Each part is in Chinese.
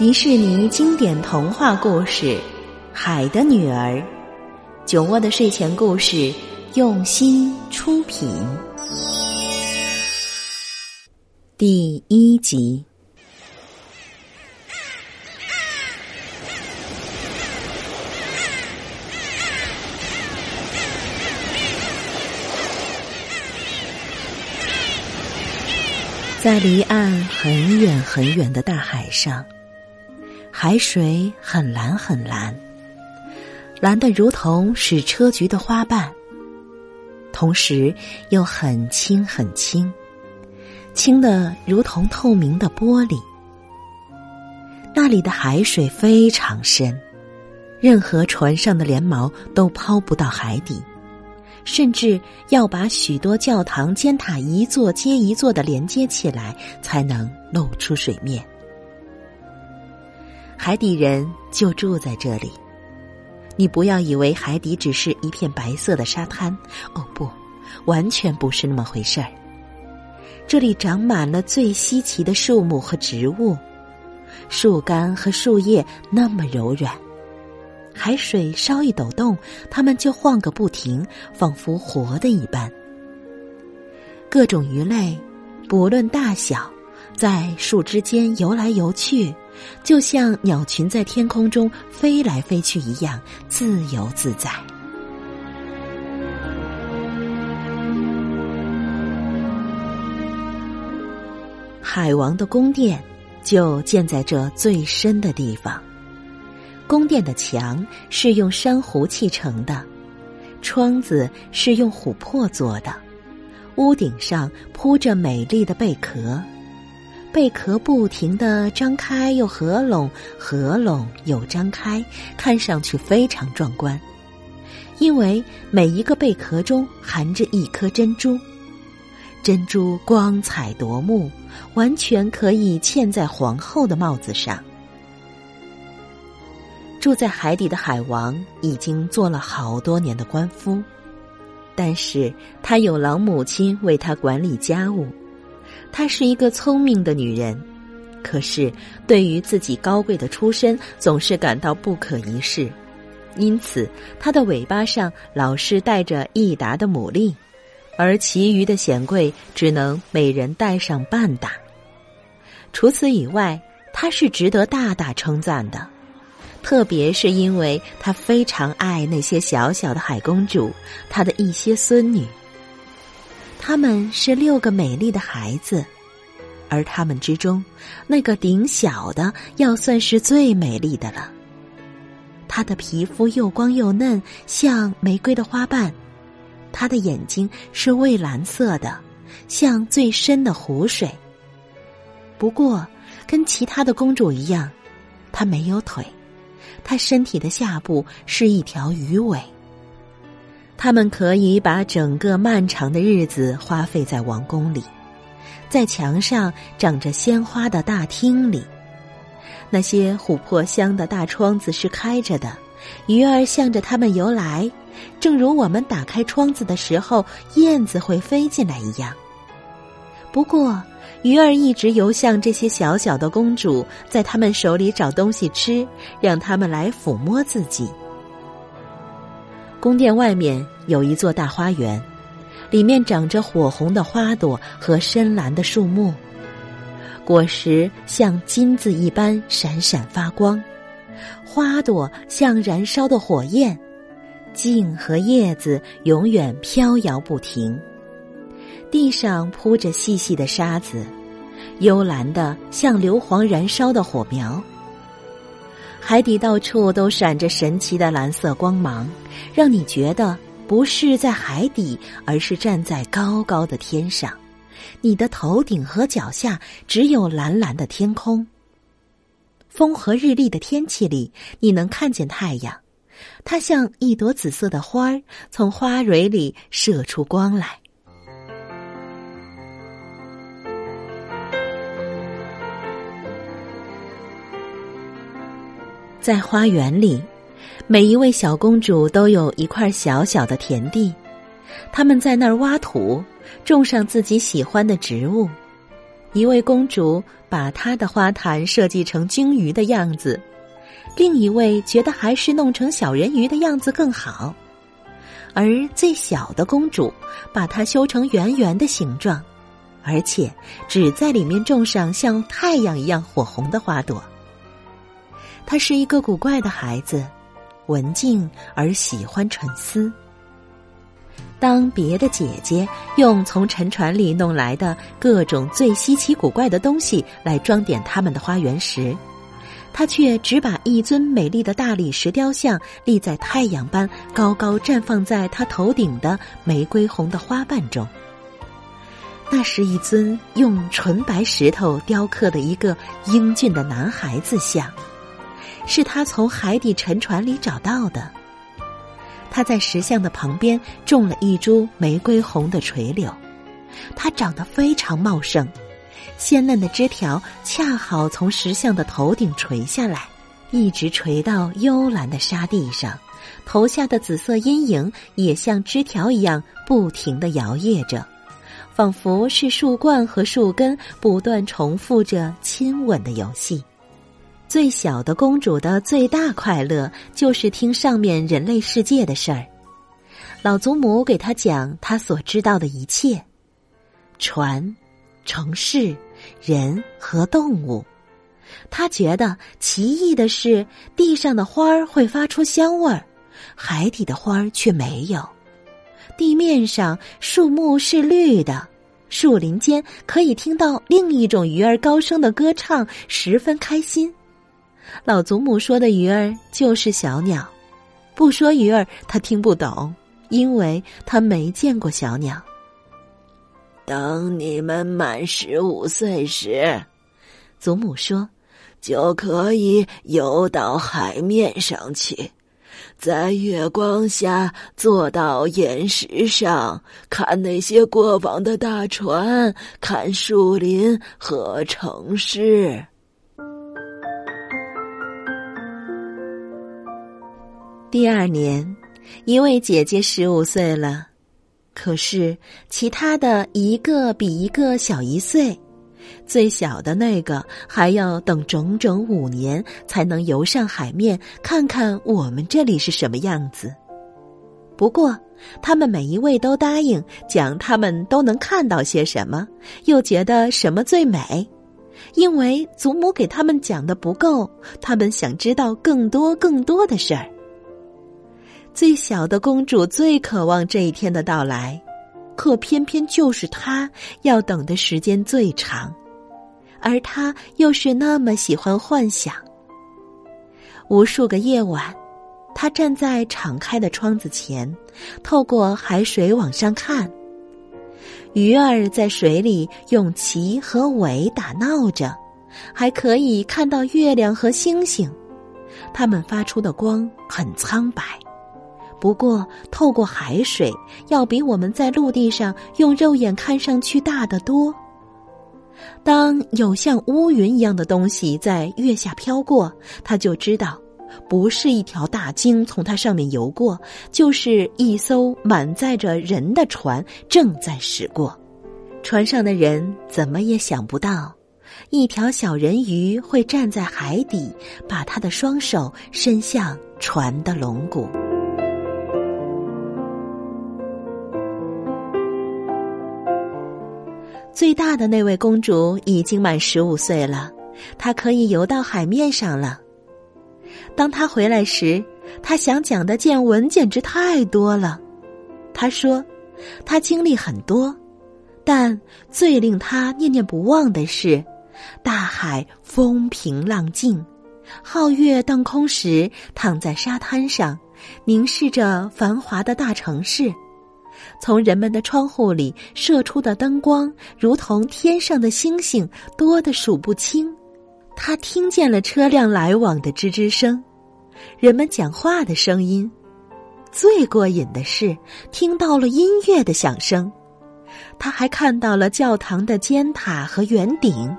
迪士尼经典童话故事《海的女儿》，酒窝的睡前故事用心出品，第一集。在离岸很远很远的大海上。海水很蓝很蓝，蓝的如同矢车菊的花瓣，同时又很清很清，清的如同透明的玻璃。那里的海水非常深，任何船上的连锚都抛不到海底，甚至要把许多教堂尖塔一座接一座的连接起来，才能露出水面。海底人就住在这里，你不要以为海底只是一片白色的沙滩，哦不，完全不是那么回事儿。这里长满了最稀奇的树木和植物，树干和树叶那么柔软，海水稍一抖动，它们就晃个不停，仿佛活的一般。各种鱼类，不论大小，在树枝间游来游去。就像鸟群在天空中飞来飞去一样自由自在。海王的宫殿就建在这最深的地方。宫殿的墙是用珊瑚砌成的，窗子是用琥珀做的，屋顶上铺着美丽的贝壳。贝壳不停的张开又合拢，合拢又张开，看上去非常壮观。因为每一个贝壳中含着一颗珍珠，珍珠光彩夺目，完全可以嵌在皇后的帽子上。住在海底的海王已经做了好多年的官夫，但是他有老母亲为他管理家务。她是一个聪明的女人，可是对于自己高贵的出身，总是感到不可一世，因此她的尾巴上老是带着益达的牡蛎，而其余的显贵只能每人带上半打。除此以外，她是值得大大称赞的，特别是因为她非常爱那些小小的海公主，她的一些孙女。他们是六个美丽的孩子，而他们之中，那个顶小的要算是最美丽的了。她的皮肤又光又嫩，像玫瑰的花瓣；她的眼睛是蔚蓝色的，像最深的湖水。不过，跟其他的公主一样，她没有腿，她身体的下部是一条鱼尾。他们可以把整个漫长的日子花费在王宫里，在墙上长着鲜花的大厅里，那些琥珀香的大窗子是开着的，鱼儿向着他们游来，正如我们打开窗子的时候，燕子会飞进来一样。不过，鱼儿一直游向这些小小的公主，在他们手里找东西吃，让他们来抚摸自己。宫殿外面有一座大花园，里面长着火红的花朵和深蓝的树木，果实像金子一般闪闪发光，花朵像燃烧的火焰，茎和叶子永远飘摇不停，地上铺着细细的沙子，幽蓝的像硫磺燃烧的火苗。海底到处都闪着神奇的蓝色光芒，让你觉得不是在海底，而是站在高高的天上。你的头顶和脚下只有蓝蓝的天空。风和日丽的天气里，你能看见太阳，它像一朵紫色的花儿，从花蕊里射出光来。在花园里，每一位小公主都有一块小小的田地，她们在那儿挖土，种上自己喜欢的植物。一位公主把她的花坛设计成鲸鱼的样子，另一位觉得还是弄成小人鱼的样子更好。而最小的公主把它修成圆圆的形状，而且只在里面种上像太阳一样火红的花朵。她是一个古怪的孩子，文静而喜欢沉思。当别的姐姐用从沉船里弄来的各种最稀奇古怪的东西来装点他们的花园时，他却只把一尊美丽的大理石雕像立在太阳般高高绽放在他头顶的玫瑰红的花瓣中。那是一尊用纯白石头雕刻的一个英俊的男孩子像，是他从海底沉船里找到的。他在石像的旁边种了一株玫瑰红的垂柳，它长得非常茂盛，鲜嫩的枝条恰好从石像的头顶垂下来，一直垂到幽蓝的沙地上，头下的紫色阴影也像枝条一样不停的摇曳着，仿佛是树冠和树根不断重复着亲吻的游戏。最小的公主的最大快乐就是听上面人类世界的事儿。老祖母给她讲她所知道的一切：船、城市、人和动物。她觉得奇异的是，地上的花儿会发出香味儿，海底的花儿却没有；地面上树木是绿的，树林间可以听到另一种鱼儿高声的歌唱，十分开心。老祖母说的鱼儿就是小鸟，不说鱼儿他听不懂，因为他没见过小鸟。等你们满十五岁时，祖母说，就可以游到海面上去，在月光下坐到岩石上，看那些过往的大船，看树林和城市。第二年，一位姐姐十五岁了，可是其他的一个比一个小一岁，最小的那个还要等整整五年才能游上海面，看看我们这里是什么样子。不过，他们每一位都答应讲他们都能看到些什么，又觉得什么最美，因为祖母给他们讲的不够，他们想知道更多更多的事儿。最小的公主最渴望这一天的到来，可偏偏就是她要等的时间最长，而她又是那么喜欢幻想。无数个夜晚，她站在敞开的窗子前，透过海水往上看，鱼儿在水里用鳍和尾打闹着，还可以看到月亮和星星，它们发出的光很苍白。不过，透过海水，要比我们在陆地上用肉眼看上去大得多。当有像乌云一样的东西在月下飘过，他就知道，不是一条大鲸从它上面游过，就是一艘满载着人的船正在驶过。船上的人怎么也想不到，一条小人鱼会站在海底，把他的双手伸向船的龙骨。最大的那位公主已经满十五岁了，她可以游到海面上了。当她回来时，她想讲的见闻简直太多了。她说，她经历很多，但最令她念念不忘的是，大海风平浪静，皓月当空时，躺在沙滩上，凝视着繁华的大城市。从人们的窗户里射出的灯光，如同天上的星星，多得数不清。他听见了车辆来往的吱吱声，人们讲话的声音。最过瘾的是，听到了音乐的响声。他还看到了教堂的尖塔和圆顶，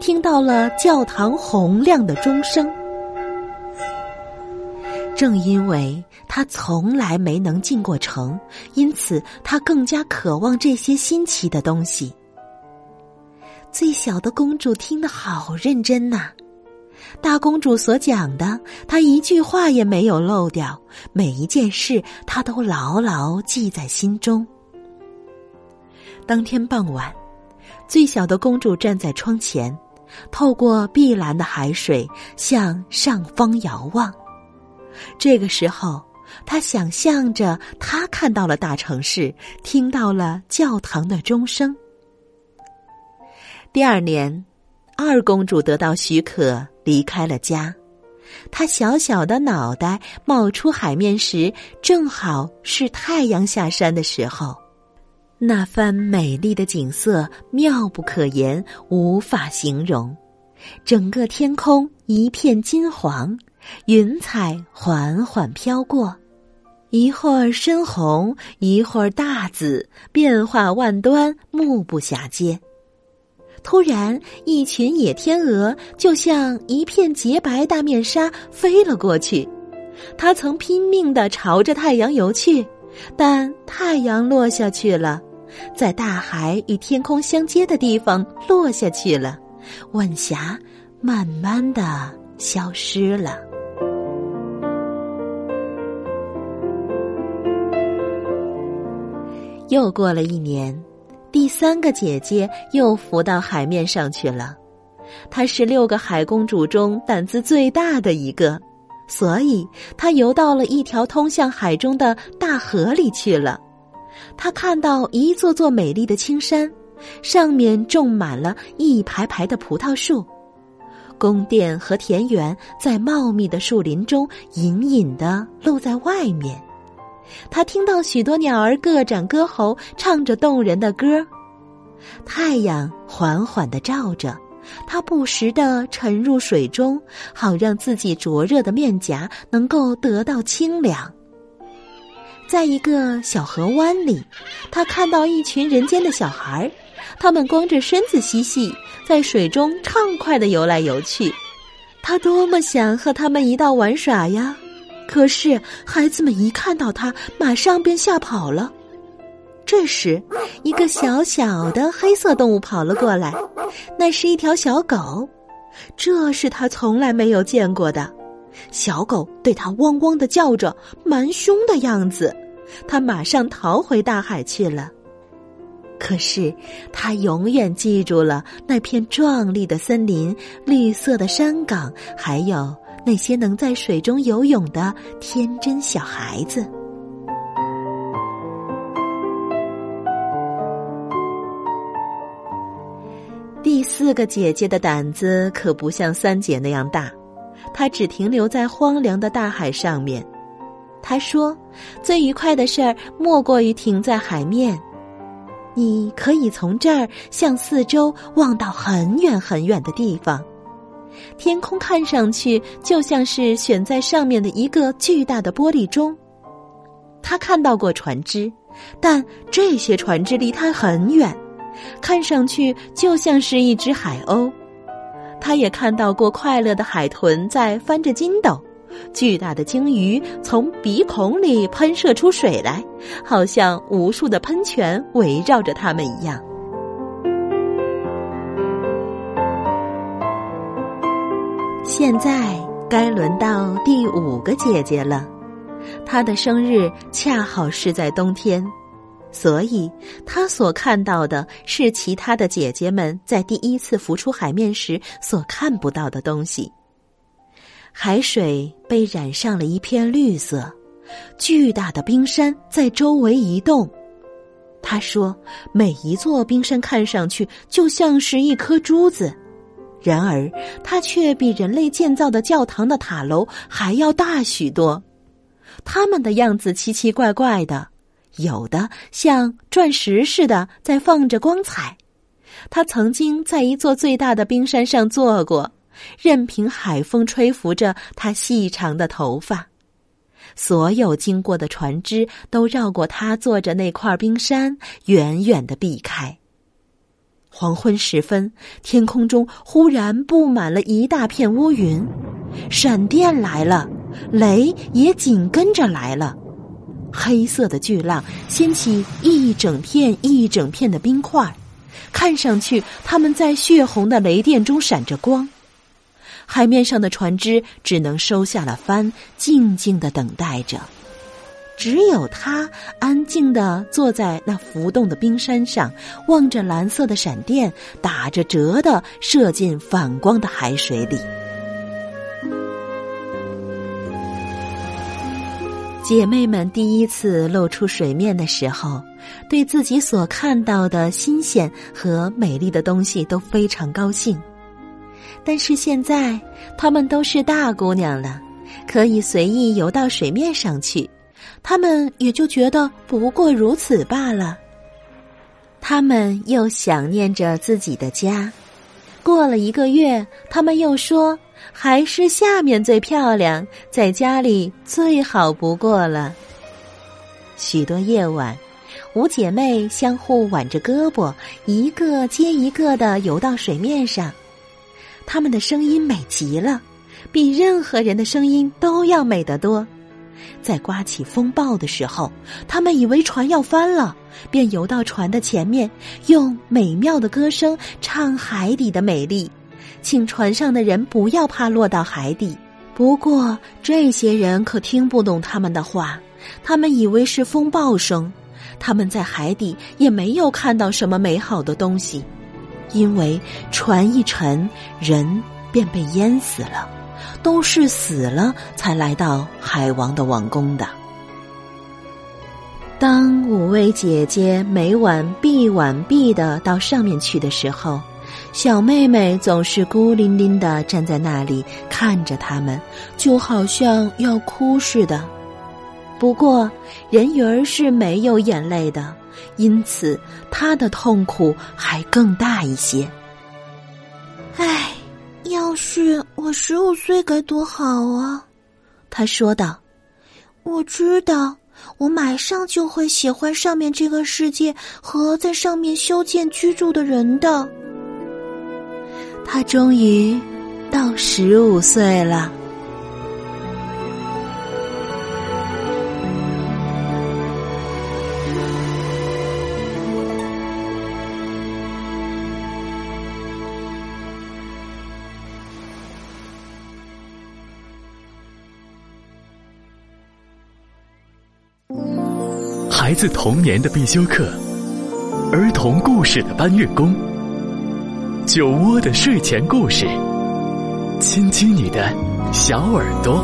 听到了教堂洪亮的钟声。正因为他从来没能进过城，因此他更加渴望这些新奇的东西。最小的公主听得好认真呐。大公主所讲的，她一句话也没有漏掉，每一件事她都牢牢记在心中。当天傍晚，最小的公主站在窗前，透过碧蓝的海水向上方遥望。这个时候，他想象着他看到了大城市，听到了教堂的钟声。第二年，二公主得到许可。离开了家，她小小的脑袋冒出海面时，正好是太阳下山的时候。那番美丽的景色妙不可言，无法形容。整个天空一片金黄，云彩缓缓飘过，一会儿深红，一会儿大紫，变化万端，目不暇接。突然，一群野天鹅就像一片洁白大面纱飞了过去。它曾拼命的朝着太阳游去，但太阳落下去了，在大海与天空相接的地方落下去了。晚霞慢慢的消失了。又过了一年。第三个姐姐又浮到海面上去了，她是六个海公主中胆子最大的一个，所以她游到了一条通向海中的大河里去了。她看到一座座美丽的青山，上面种满了一排排的葡萄树，宫殿和田园在茂密的树林中隐隐的露在外面。他听到许多鸟儿各展歌喉，唱着动人的歌。太阳缓缓的照着，他不时的沉入水中，好让自己灼热的面颊能够得到清凉。在一个小河湾里，他看到一群人间的小孩儿，他们光着身子嬉戏，在水中畅快的游来游去。他多么想和他们一道玩耍呀！可是，孩子们一看到他，马上便吓跑了。这时，一个小小的黑色动物跑了过来，那是一条小狗，这是他从来没有见过的。小狗对他汪汪的叫着，蛮凶的样子。他马上逃回大海去了。可是，他永远记住了那片壮丽的森林、绿色的山岗，还有。那些能在水中游泳的天真小孩子。第四个姐姐的胆子可不像三姐那样大，她只停留在荒凉的大海上面。她说：“最愉快的事儿莫过于停在海面，你可以从这儿向四周望到很远很远的地方。”天空看上去就像是悬在上面的一个巨大的玻璃钟。他看到过船只，但这些船只离他很远，看上去就像是一只海鸥。他也看到过快乐的海豚在翻着筋斗，巨大的鲸鱼从鼻孔里喷射出水来，好像无数的喷泉围绕着它们一样。现在该轮到第五个姐姐了，她的生日恰好是在冬天，所以她所看到的是其他的姐姐们在第一次浮出海面时所看不到的东西。海水被染上了一片绿色，巨大的冰山在周围移动。他说：“每一座冰山看上去就像是一颗珠子。”然而，它却比人类建造的教堂的塔楼还要大许多。它们的样子奇奇怪怪的，有的像钻石似的在放着光彩。他曾经在一座最大的冰山上坐过，任凭海风吹拂着他细长的头发。所有经过的船只都绕过他坐着那块冰山，远远的避开。黄昏时分，天空中忽然布满了一大片乌云，闪电来了，雷也紧跟着来了。黑色的巨浪掀起一整片一整片的冰块，看上去他们在血红的雷电中闪着光。海面上的船只只能收下了帆，静静的等待着。只有他安静的坐在那浮动的冰山上，望着蓝色的闪电打着折的射进反光的海水里。姐妹们第一次露出水面的时候，对自己所看到的新鲜和美丽的东西都非常高兴。但是现在，她们都是大姑娘了，可以随意游到水面上去，他们也就觉得不过如此罢了。他们又想念着自己的家。过了一个月，他们又说：“还是下面最漂亮，在家里最好不过了。”许多夜晚，五姐妹相互挽着胳膊，一个接一个的游到水面上。他们的声音美极了，比任何人的声音都要美得多。在刮起风暴的时候，他们以为船要翻了，便游到船的前面，用美妙的歌声唱海底的美丽，请船上的人不要怕落到海底。不过这些人可听不懂他们的话，他们以为是风暴声。他们在海底也没有看到什么美好的东西。因为船一沉，人便被淹死了，都是死了才来到海王的王宫的。当五位姐姐每晚必晚必的到上面去的时候，小妹妹总是孤零零的站在那里看着他们，就好像要哭似的。不过人鱼儿是没有眼泪的。因此，她的痛苦还更大一些。要是我十五岁该多好啊！他说道：“我知道，我马上就会喜欢上面这个世界和在上面修建居住的人的。”他终于到十五岁了。孩子童年的必修课，儿童故事的搬运工，酒窝的睡前故事，亲亲你的小耳朵。